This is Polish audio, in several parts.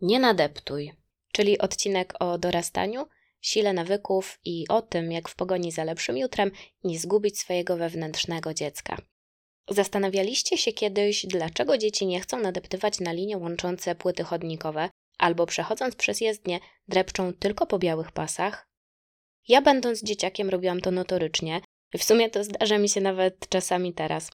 Nie nadeptuj, czyli odcinek o dorastaniu, sile nawyków i o tym, jak w pogoni za lepszym jutrem nie zgubić swojego wewnętrznego dziecka. Zastanawialiście się kiedyś, dlaczego dzieci nie chcą nadeptywać na linie łączące płyty chodnikowe, albo przechodząc przez jezdnię drepczą tylko po białych pasach? Ja, będąc dzieciakiem, robiłam to notorycznie. W sumie to zdarza mi się nawet czasami teraz.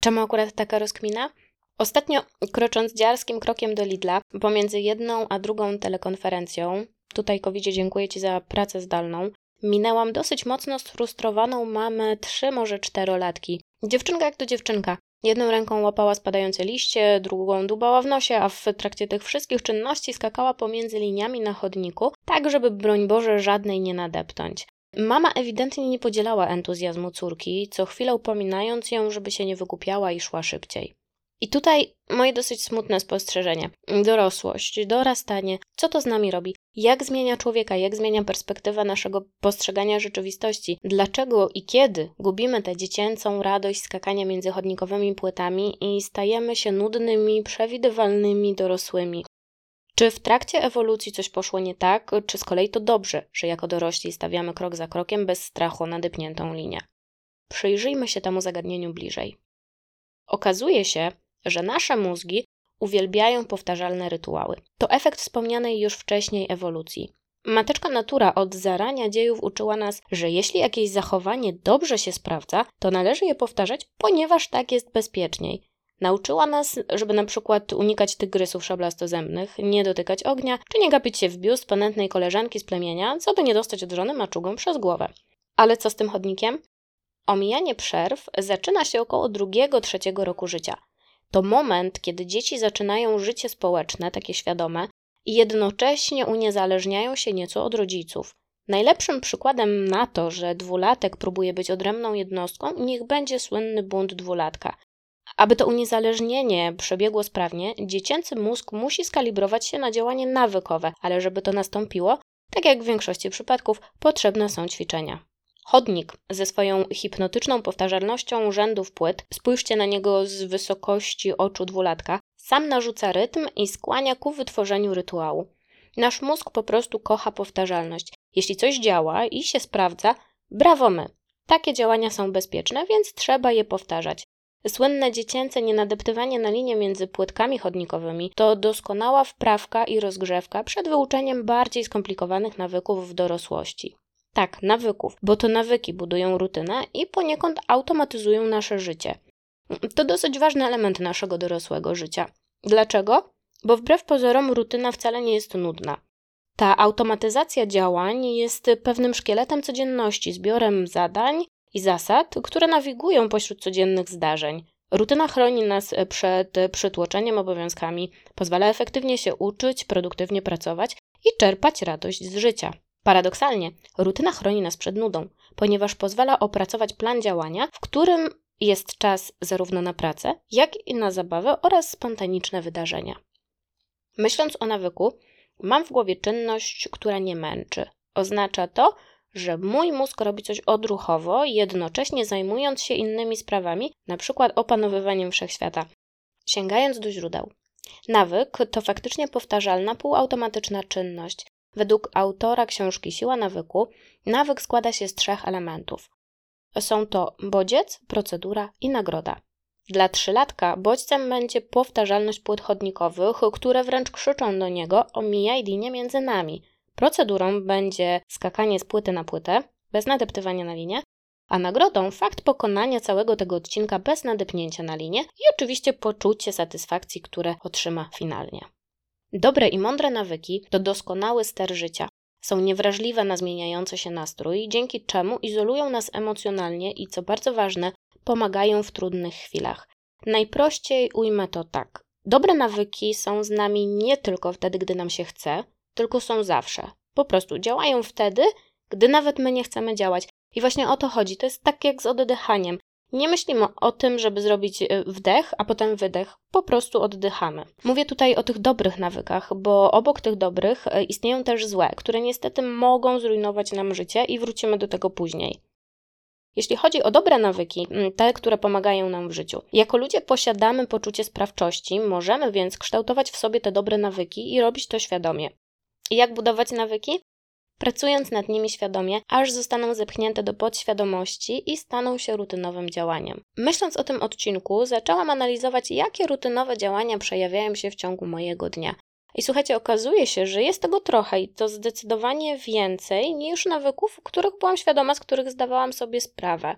Czemu akurat taka rozkmina? Ostatnio, krocząc dziarskim krokiem do Lidla, pomiędzy jedną a drugą telekonferencją, tutaj Covidzie dziękuję Ci za pracę zdalną, minęłam dosyć mocno sfrustrowaną mamę trzy, może czterolatki. Dziewczynka jak to dziewczynka. Jedną ręką łapała spadające liście, drugą dubała w nosie, a w trakcie tych wszystkich czynności skakała pomiędzy liniami na chodniku, tak żeby broń Boże żadnej nie nadeptąć. Mama ewidentnie nie podzielała entuzjazmu córki, co chwilę upominając ją, żeby się nie wykupiała i szła szybciej. I tutaj moje dosyć smutne spostrzeżenie. Dorosłość, dorastanie, co to z nami robi? Jak zmienia człowieka, jak zmienia perspektywa naszego postrzegania rzeczywistości? Dlaczego i kiedy gubimy tę dziecięcą radość skakania między chodnikowymi płytami i stajemy się nudnymi, przewidywalnymi dorosłymi? Czy w trakcie ewolucji coś poszło nie tak, czy z kolei to dobrze, że jako dorośli stawiamy krok za krokiem bez strachu na dypniętą linię? Przyjrzyjmy się temu zagadnieniu bliżej. Okazuje się, że nasze mózgi uwielbiają powtarzalne rytuały. To efekt wspomnianej już wcześniej ewolucji. Mateczka natura od zarania dziejów uczyła nas, że jeśli jakieś zachowanie dobrze się sprawdza, to należy je powtarzać, ponieważ tak jest bezpieczniej. Nauczyła nas, żeby na przykład unikać tygrysów szablastozębnych, nie dotykać ognia, czy nie gapić się w biust ponętnej koleżanki z plemienia, co by nie dostać od żony maczugą przez głowę. Ale co z tym chodnikiem? Omijanie przerw zaczyna się około drugiego, trzeciego roku życia to moment, kiedy dzieci zaczynają życie społeczne, takie świadome, i jednocześnie uniezależniają się nieco od rodziców. Najlepszym przykładem na to, że dwulatek próbuje być odrębną jednostką, niech będzie słynny bunt dwulatka. Aby to uniezależnienie przebiegło sprawnie, dziecięcy mózg musi skalibrować się na działanie nawykowe, ale żeby to nastąpiło, tak jak w większości przypadków, potrzebne są ćwiczenia. Chodnik ze swoją hipnotyczną powtarzalnością rzędów płyt, spójrzcie na niego z wysokości oczu dwulatka, sam narzuca rytm i skłania ku wytworzeniu rytuału. Nasz mózg po prostu kocha powtarzalność. Jeśli coś działa i się sprawdza, brawo my. Takie działania są bezpieczne, więc trzeba je powtarzać. Słynne dziecięce nienadeptywanie na linię między płytkami chodnikowymi to doskonała wprawka i rozgrzewka przed wyuczeniem bardziej skomplikowanych nawyków w dorosłości. Tak, nawyków, bo to nawyki budują rutynę i poniekąd automatyzują nasze życie. To dosyć ważny element naszego dorosłego życia. Dlaczego? Bo wbrew pozorom rutyna wcale nie jest nudna. Ta automatyzacja działań jest pewnym szkieletem codzienności, zbiorem zadań i zasad, które nawigują pośród codziennych zdarzeń. Rutyna chroni nas przed przytłoczeniem obowiązkami, pozwala efektywnie się uczyć, produktywnie pracować i czerpać radość z życia. Paradoksalnie, rutyna chroni nas przed nudą, ponieważ pozwala opracować plan działania, w którym jest czas zarówno na pracę, jak i na zabawę oraz spontaniczne wydarzenia. Myśląc o nawyku, mam w głowie czynność, która nie męczy. Oznacza to, że mój mózg robi coś odruchowo, jednocześnie zajmując się innymi sprawami, np. opanowywaniem wszechświata, sięgając do źródeł. Nawyk to faktycznie powtarzalna, półautomatyczna czynność, Według autora książki Siła nawyku, nawyk składa się z trzech elementów. Są to bodziec, procedura i nagroda. Dla trzylatka bodźcem będzie powtarzalność płyt chodnikowych, które wręcz krzyczą do niego omijaj linię między nami. Procedurą będzie skakanie z płyty na płytę, bez nadeptywania na linię, a nagrodą fakt pokonania całego tego odcinka bez nadepnięcia na linię i oczywiście poczucie satysfakcji, które otrzyma finalnie. Dobre i mądre nawyki to doskonały ster życia. Są niewrażliwe na zmieniający się nastrój, dzięki czemu izolują nas emocjonalnie i, co bardzo ważne, pomagają w trudnych chwilach. Najprościej ujmę to tak. Dobre nawyki są z nami nie tylko wtedy, gdy nam się chce, tylko są zawsze. Po prostu działają wtedy, gdy nawet my nie chcemy działać. I właśnie o to chodzi. To jest tak jak z oddychaniem. Nie myślimy o tym, żeby zrobić e, wdech, a potem wydech. Po prostu oddychamy. Mówię tutaj o tych dobrych nawykach, bo obok tych dobrych e, istnieją też złe, które niestety mogą zrujnować nam życie i wrócimy do tego później. Jeśli chodzi o dobre nawyki, mm, te, które pomagają nam w życiu, jako ludzie posiadamy poczucie sprawczości, możemy więc kształtować w sobie te dobre nawyki i robić to świadomie. Jak budować nawyki? Pracując nad nimi świadomie, aż zostaną zepchnięte do podświadomości i staną się rutynowym działaniem. Myśląc o tym odcinku, zaczęłam analizować, jakie rutynowe działania przejawiają się w ciągu mojego dnia. I słuchajcie, okazuje się, że jest tego trochę i to zdecydowanie więcej niż nawyków, których byłam świadoma, z których zdawałam sobie sprawę.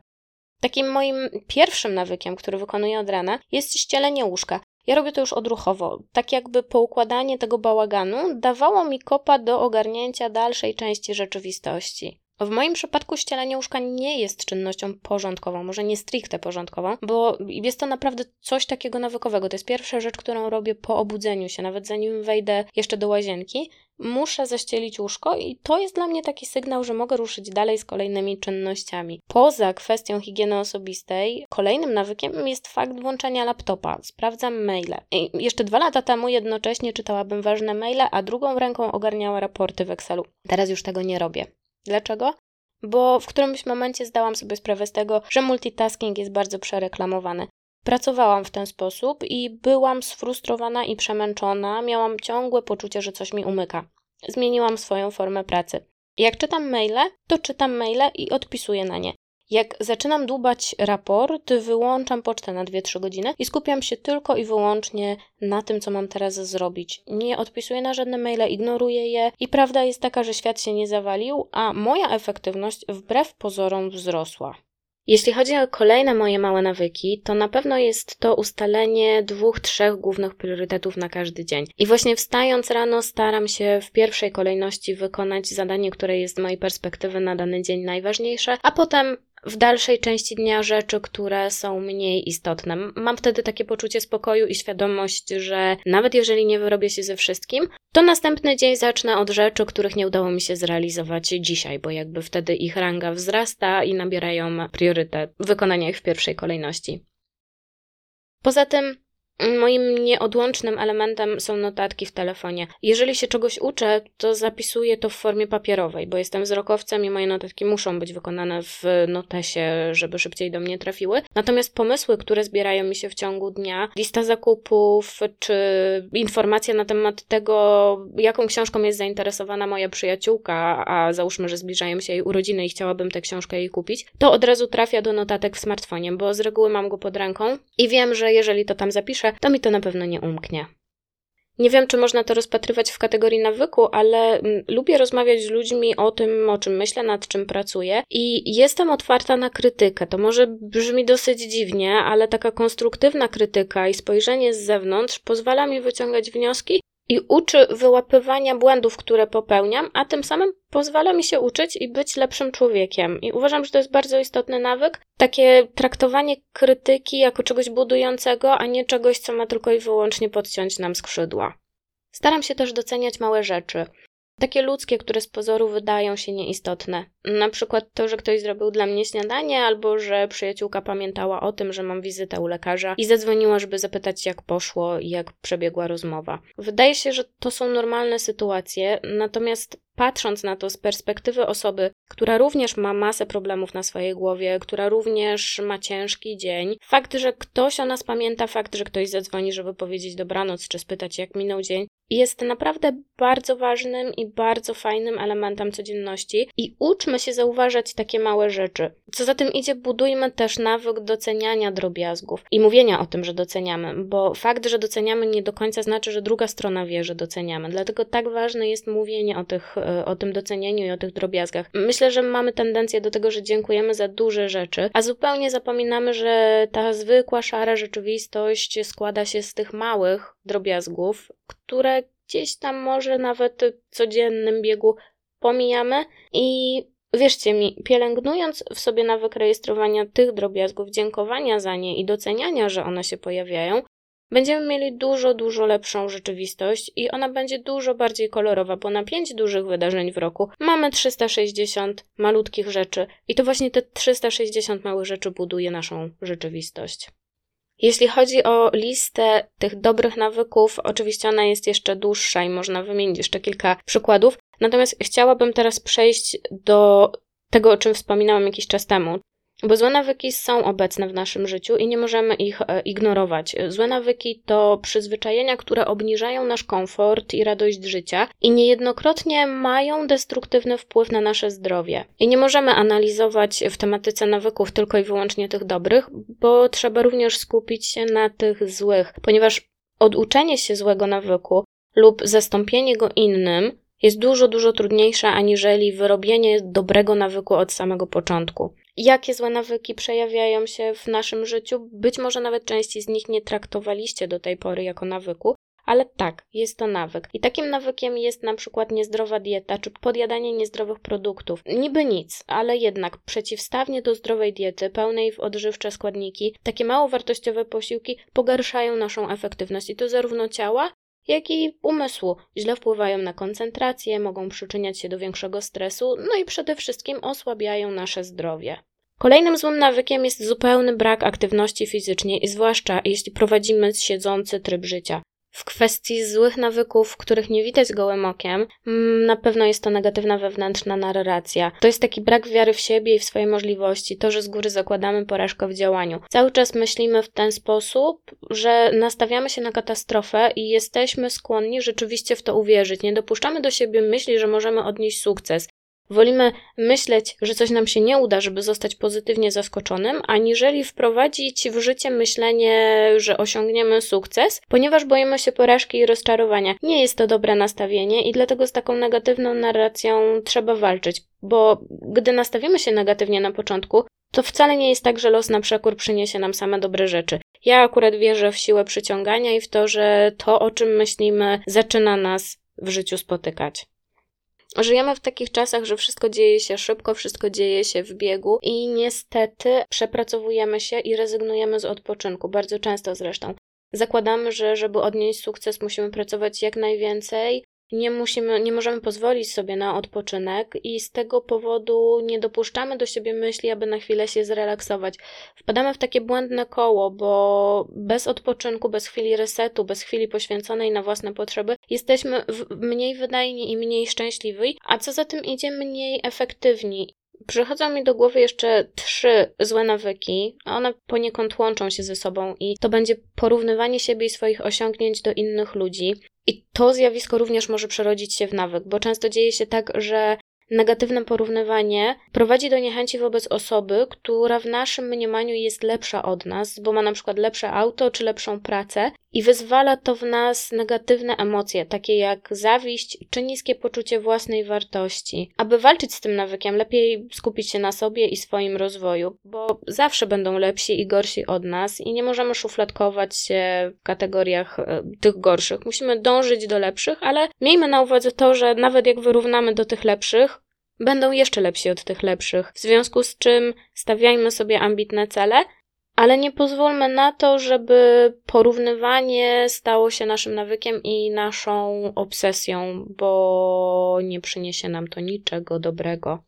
Takim moim pierwszym nawykiem, który wykonuję od rana, jest ścielenie łóżka. Ja robię to już odruchowo. Tak jakby poukładanie tego bałaganu dawało mi kopa do ogarnięcia dalszej części rzeczywistości. W moim przypadku ścielenie łóżka nie jest czynnością porządkową, może nie stricte porządkową, bo jest to naprawdę coś takiego nawykowego. To jest pierwsza rzecz, którą robię po obudzeniu się, nawet zanim wejdę jeszcze do łazienki. Muszę zaścielić łóżko i to jest dla mnie taki sygnał, że mogę ruszyć dalej z kolejnymi czynnościami. Poza kwestią higieny osobistej, kolejnym nawykiem jest fakt włączania laptopa. Sprawdzam maile. I jeszcze dwa lata temu jednocześnie czytałabym ważne maile, a drugą ręką ogarniała raporty w Excelu. Teraz już tego nie robię. Dlaczego? Bo w którymś momencie zdałam sobie sprawę z tego, że multitasking jest bardzo przereklamowany. Pracowałam w ten sposób i byłam sfrustrowana i przemęczona, miałam ciągłe poczucie, że coś mi umyka. Zmieniłam swoją formę pracy. Jak czytam maile, to czytam maile i odpisuję na nie. Jak zaczynam dłubać raport, wyłączam pocztę na 2-3 godziny i skupiam się tylko i wyłącznie na tym, co mam teraz zrobić. Nie odpisuję na żadne maile, ignoruję je i prawda jest taka, że świat się nie zawalił, a moja efektywność wbrew pozorom wzrosła. Jeśli chodzi o kolejne moje małe nawyki, to na pewno jest to ustalenie dwóch, trzech głównych priorytetów na każdy dzień. I właśnie wstając rano staram się w pierwszej kolejności wykonać zadanie, które jest z mojej perspektywy na dany dzień najważniejsze, a potem w dalszej części dnia rzeczy, które są mniej istotne. Mam wtedy takie poczucie spokoju i świadomość, że nawet jeżeli nie wyrobię się ze wszystkim, to następny dzień zacznę od rzeczy, których nie udało mi się zrealizować dzisiaj, bo jakby wtedy ich ranga wzrasta i nabierają priorytet wykonania ich w pierwszej kolejności. Poza tym Moim nieodłącznym elementem są notatki w telefonie. Jeżeli się czegoś uczę, to zapisuję to w formie papierowej, bo jestem wzrokowcem i moje notatki muszą być wykonane w notesie, żeby szybciej do mnie trafiły. Natomiast pomysły, które zbierają mi się w ciągu dnia, lista zakupów, czy informacja na temat tego, jaką książką jest zainteresowana moja przyjaciółka, a załóżmy, że zbliżają się jej urodziny i chciałabym tę książkę jej kupić, to od razu trafia do notatek w smartfonie, bo z reguły mam go pod ręką i wiem, że jeżeli to tam zapiszę, to mi to na pewno nie umknie. Nie wiem, czy można to rozpatrywać w kategorii nawyku, ale mm, lubię rozmawiać z ludźmi o tym, o czym myślę, nad czym pracuję i jestem otwarta na krytykę. To może brzmi dosyć dziwnie, ale taka konstruktywna krytyka i spojrzenie z zewnątrz pozwala mi wyciągać wnioski i uczy wyłapywania błędów, które popełniam, a tym samym pozwala mi się uczyć i być lepszym człowiekiem. I uważam, że to jest bardzo istotny nawyk. Takie traktowanie krytyki jako czegoś budującego, a nie czegoś, co ma tylko i wyłącznie podciąć nam skrzydła. Staram się też doceniać małe rzeczy. Takie ludzkie, które z pozoru wydają się nieistotne. Na przykład to, że ktoś zrobił dla mnie śniadanie, albo że przyjaciółka pamiętała o tym, że mam wizytę u lekarza i zadzwoniła, żeby zapytać, jak poszło i jak przebiegła rozmowa. Wydaje się, że to są normalne sytuacje, natomiast patrząc na to z perspektywy osoby, która również ma masę problemów na swojej głowie, która również ma ciężki dzień, fakt, że ktoś o nas pamięta, fakt, że ktoś zadzwoni, żeby powiedzieć dobranoc czy spytać, jak minął dzień, jest naprawdę bardzo ważnym i bardzo fajnym elementem codzienności i uczmy się zauważać takie małe rzeczy. Co za tym idzie, budujmy też nawyk doceniania drobiazgów i mówienia o tym, że doceniamy, bo fakt, że doceniamy nie do końca znaczy, że druga strona wie, że doceniamy. Dlatego tak ważne jest mówienie o, tych, o tym docenieniu i o tych drobiazgach. Myślę, że mamy tendencję do tego, że dziękujemy za duże rzeczy, a zupełnie zapominamy, że ta zwykła, szara rzeczywistość składa się z tych małych drobiazgów, które gdzieś tam może nawet w codziennym biegu pomijamy i wierzcie mi, pielęgnując w sobie nawyk rejestrowania tych drobiazgów, dziękowania za nie i doceniania, że one się pojawiają, będziemy mieli dużo, dużo lepszą rzeczywistość i ona będzie dużo bardziej kolorowa, bo na pięć dużych wydarzeń w roku mamy 360 malutkich rzeczy i to właśnie te 360 małych rzeczy buduje naszą rzeczywistość. Jeśli chodzi o listę tych dobrych nawyków, oczywiście ona jest jeszcze dłuższa i można wymienić jeszcze kilka przykładów. Natomiast chciałabym teraz przejść do tego, o czym wspominałam jakiś czas temu. Bo złe nawyki są obecne w naszym życiu i nie możemy ich e, ignorować. Złe nawyki to przyzwyczajenia, które obniżają nasz komfort i radość życia i niejednokrotnie mają destruktywny wpływ na nasze zdrowie. I nie możemy analizować w tematyce nawyków tylko i wyłącznie tych dobrych, bo trzeba również skupić się na tych złych, ponieważ oduczenie się złego nawyku lub zastąpienie go innym jest dużo, dużo trudniejsze aniżeli wyrobienie dobrego nawyku od samego początku. Jakie złe nawyki przejawiają się w naszym życiu? Być może nawet części z nich nie traktowaliście do tej pory jako nawyku, ale tak, jest to nawyk. I takim nawykiem jest na przykład niezdrowa dieta czy podjadanie niezdrowych produktów. Niby nic, ale jednak przeciwstawnie do zdrowej diety, pełnej w odżywcze składniki, takie mało wartościowe posiłki pogarszają naszą efektywność i to zarówno ciała, jak i umysłu. Źle wpływają na koncentrację, mogą przyczyniać się do większego stresu, no i przede wszystkim osłabiają nasze zdrowie. Kolejnym złym nawykiem jest zupełny brak aktywności fizycznej, zwłaszcza jeśli prowadzimy siedzący tryb życia. W kwestii złych nawyków, których nie widać gołym okiem, mm, na pewno jest to negatywna wewnętrzna narracja. To jest taki brak wiary w siebie i w swoje możliwości, to, że z góry zakładamy porażkę w działaniu. Cały czas myślimy w ten sposób, że nastawiamy się na katastrofę i jesteśmy skłonni rzeczywiście w to uwierzyć. Nie dopuszczamy do siebie myśli, że możemy odnieść sukces. Wolimy myśleć, że coś nam się nie uda, żeby zostać pozytywnie zaskoczonym, aniżeli wprowadzić w życie myślenie, że osiągniemy sukces, ponieważ boimy się porażki i rozczarowania. Nie jest to dobre nastawienie i dlatego z taką negatywną narracją trzeba walczyć, bo gdy nastawimy się negatywnie na początku, to wcale nie jest tak, że los na przekór przyniesie nam same dobre rzeczy. Ja akurat wierzę w siłę przyciągania i w to, że to, o czym myślimy, zaczyna nas w życiu spotykać. Żyjemy w takich czasach, że wszystko dzieje się szybko, wszystko dzieje się w biegu i niestety przepracowujemy się i rezygnujemy z odpoczynku, bardzo często zresztą. Zakładamy, że żeby odnieść sukces, musimy pracować jak najwięcej, nie, musimy, nie możemy pozwolić sobie na odpoczynek i z tego powodu nie dopuszczamy do siebie myśli, aby na chwilę się zrelaksować. Wpadamy w takie błędne koło, bo bez odpoczynku, bez chwili resetu, bez chwili poświęconej na własne potrzeby, jesteśmy mniej wydajni i mniej szczęśliwi, a co za tym idzie, mniej efektywni. Przychodzą mi do głowy jeszcze trzy złe nawyki. One poniekąd łączą się ze sobą i to będzie porównywanie siebie i swoich osiągnięć do innych ludzi. I to zjawisko również może przerodzić się w nawyk, bo często dzieje się tak, że Negatywne porównywanie prowadzi do niechęci wobec osoby, która w naszym mniemaniu jest lepsza od nas, bo ma na przykład lepsze auto czy lepszą pracę, i wyzwala to w nas negatywne emocje, takie jak zawiść czy niskie poczucie własnej wartości. Aby walczyć z tym nawykiem, lepiej skupić się na sobie i swoim rozwoju, bo zawsze będą lepsi i gorsi od nas i nie możemy szufladkować się w kategoriach e, tych gorszych. Musimy dążyć do lepszych, ale miejmy na uwadze to, że nawet jak wyrównamy do tych lepszych, będą jeszcze lepsi od tych lepszych. W związku z czym stawiajmy sobie ambitne cele, ale nie pozwólmy na to, żeby porównywanie stało się naszym nawykiem i naszą obsesją, bo nie przyniesie nam to niczego dobrego.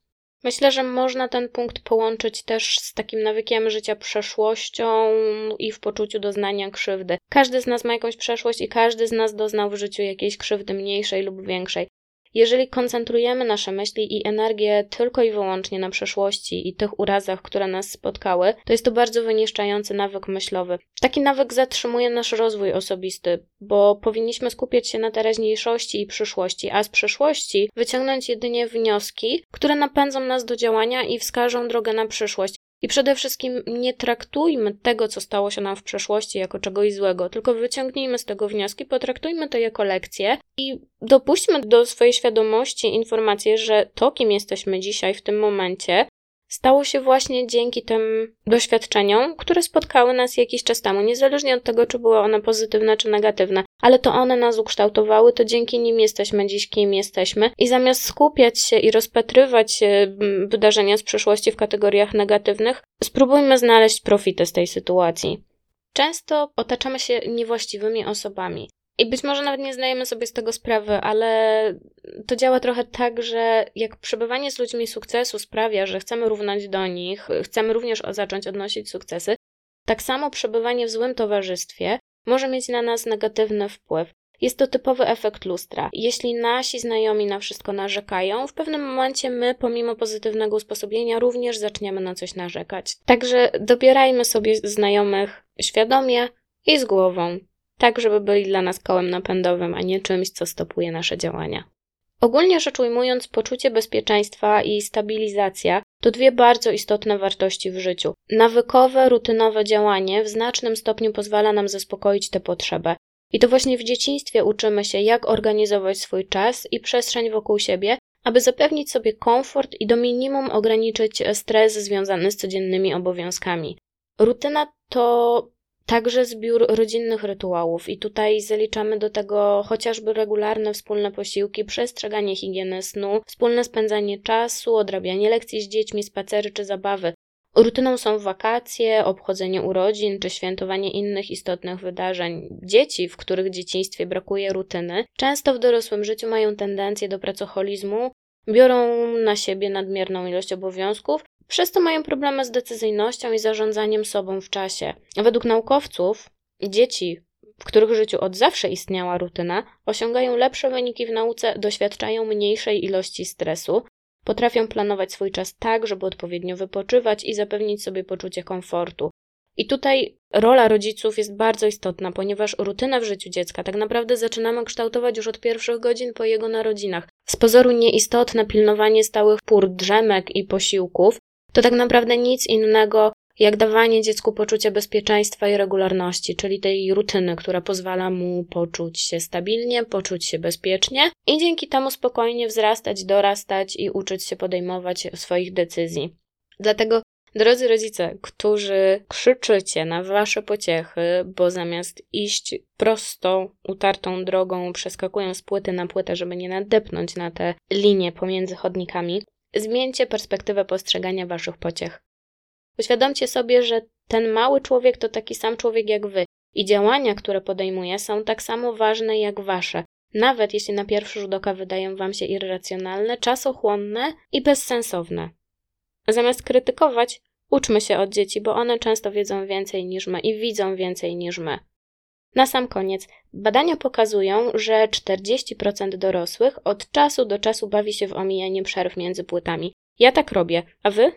Myślę, że można ten punkt połączyć też z takim nawykiem życia przeszłością i w poczuciu doznania krzywdy. Każdy z nas ma jakąś przeszłość i każdy z nas doznał w życiu jakiejś krzywdy mniejszej lub większej. Jeżeli koncentrujemy nasze myśli i energię tylko i wyłącznie na przeszłości i tych urazach, które nas spotkały, to jest to bardzo wyniszczający nawyk myślowy. Taki nawyk zatrzymuje nasz rozwój osobisty, bo powinniśmy skupiać się na teraźniejszości i przyszłości, a z przeszłości wyciągnąć jedynie wnioski, które napędzą nas do działania i wskażą drogę na przyszłość. I przede wszystkim nie traktujmy tego, co stało się nam w przeszłości, jako czegoś złego, tylko wyciągnijmy z tego wnioski, potraktujmy to jako lekcję i dopuśćmy do swojej świadomości informację, że to, kim jesteśmy dzisiaj, w tym momencie, stało się właśnie dzięki tym doświadczeniom, które spotkały nas jakiś czas temu, niezależnie od tego, czy były one pozytywne czy negatywne, ale to one nas ukształtowały, to dzięki nim jesteśmy dziś, kim jesteśmy. I zamiast skupiać się i rozpatrywać mm, wydarzenia z przeszłości w kategoriach negatywnych, spróbujmy znaleźć profity z tej sytuacji. Często otaczamy się niewłaściwymi osobami. I być może nawet nie zdajemy sobie z tego sprawy, ale to działa trochę tak, że jak przebywanie z ludźmi sukcesu sprawia, że chcemy równać do nich, chcemy również zacząć odnosić sukcesy, tak samo przebywanie w złym towarzystwie może mieć na nas negatywny wpływ. Jest to typowy efekt lustra. Jeśli nasi znajomi na wszystko narzekają, w pewnym momencie my, pomimo pozytywnego usposobienia, również zaczniemy na coś narzekać. Także dobierajmy sobie znajomych świadomie i z głową, tak żeby byli dla nas kołem napędowym, a nie czymś, co stopuje nasze działania. Ogólnie rzecz ujmując, poczucie bezpieczeństwa i stabilizacja to dwie bardzo istotne wartości w życiu. Nawykowe, rutynowe działanie w znacznym stopniu pozwala nam zaspokoić tę potrzebę. I to właśnie w dzieciństwie uczymy się, jak organizować swój czas i przestrzeń wokół siebie, aby zapewnić sobie komfort i do minimum ograniczyć stres związany z codziennymi obowiązkami. Rutyna to także zbiór rodzinnych rytuałów, i tutaj zaliczamy do tego chociażby regularne wspólne posiłki, przestrzeganie higieny snu, wspólne spędzanie czasu, odrabianie lekcji z dziećmi, spacery czy zabawy. Rutyną są wakacje, obchodzenie urodzin czy świętowanie innych istotnych wydarzeń. Dzieci, w których dzieciństwie brakuje rutyny, często w dorosłym życiu mają tendencję do pracoholizmu, biorą na siebie nadmierną ilość obowiązków, przez to mają problemy z decyzyjnością i zarządzaniem sobą w czasie. Według naukowców, dzieci, w których życiu od zawsze istniała rutyna, osiągają lepsze wyniki w nauce, doświadczają mniejszej ilości stresu, potrafią planować swój czas tak, żeby odpowiednio wypoczywać i zapewnić sobie poczucie komfortu. I tutaj rola rodziców jest bardzo istotna, ponieważ rutynę w życiu dziecka tak naprawdę zaczynamy kształtować już od pierwszych godzin po jego narodzinach. Z pozoru nieistotne pilnowanie stałych pór, drzemek i posiłków to tak naprawdę nic innego jak dawanie dziecku poczucia bezpieczeństwa i regularności, czyli tej rutyny, która pozwala mu poczuć się stabilnie, poczuć się bezpiecznie i dzięki temu spokojnie wzrastać, dorastać i uczyć się podejmować swoich decyzji. Dlatego Drodzy rodzice, którzy krzyczycie na wasze pociechy, bo zamiast iść prostą, utartą drogą, przeskakują z płyty na płytę, żeby nie nadepnąć na te linie pomiędzy chodnikami, zmieńcie perspektywę postrzegania waszych pociech. Uświadomcie sobie, że ten mały człowiek to taki sam człowiek jak wy i działania, które podejmuje, są tak samo ważne jak wasze, nawet jeśli na pierwszy rzut oka wydają wam się irracjonalne, czasochłonne i bezsensowne. Zamiast krytykować, uczmy się od dzieci, bo one często wiedzą więcej niż my i widzą więcej niż my. Na sam koniec, badania pokazują, że 40% dorosłych od czasu do czasu bawi się w omijanie przerw między płytami. Ja tak robię, a wy?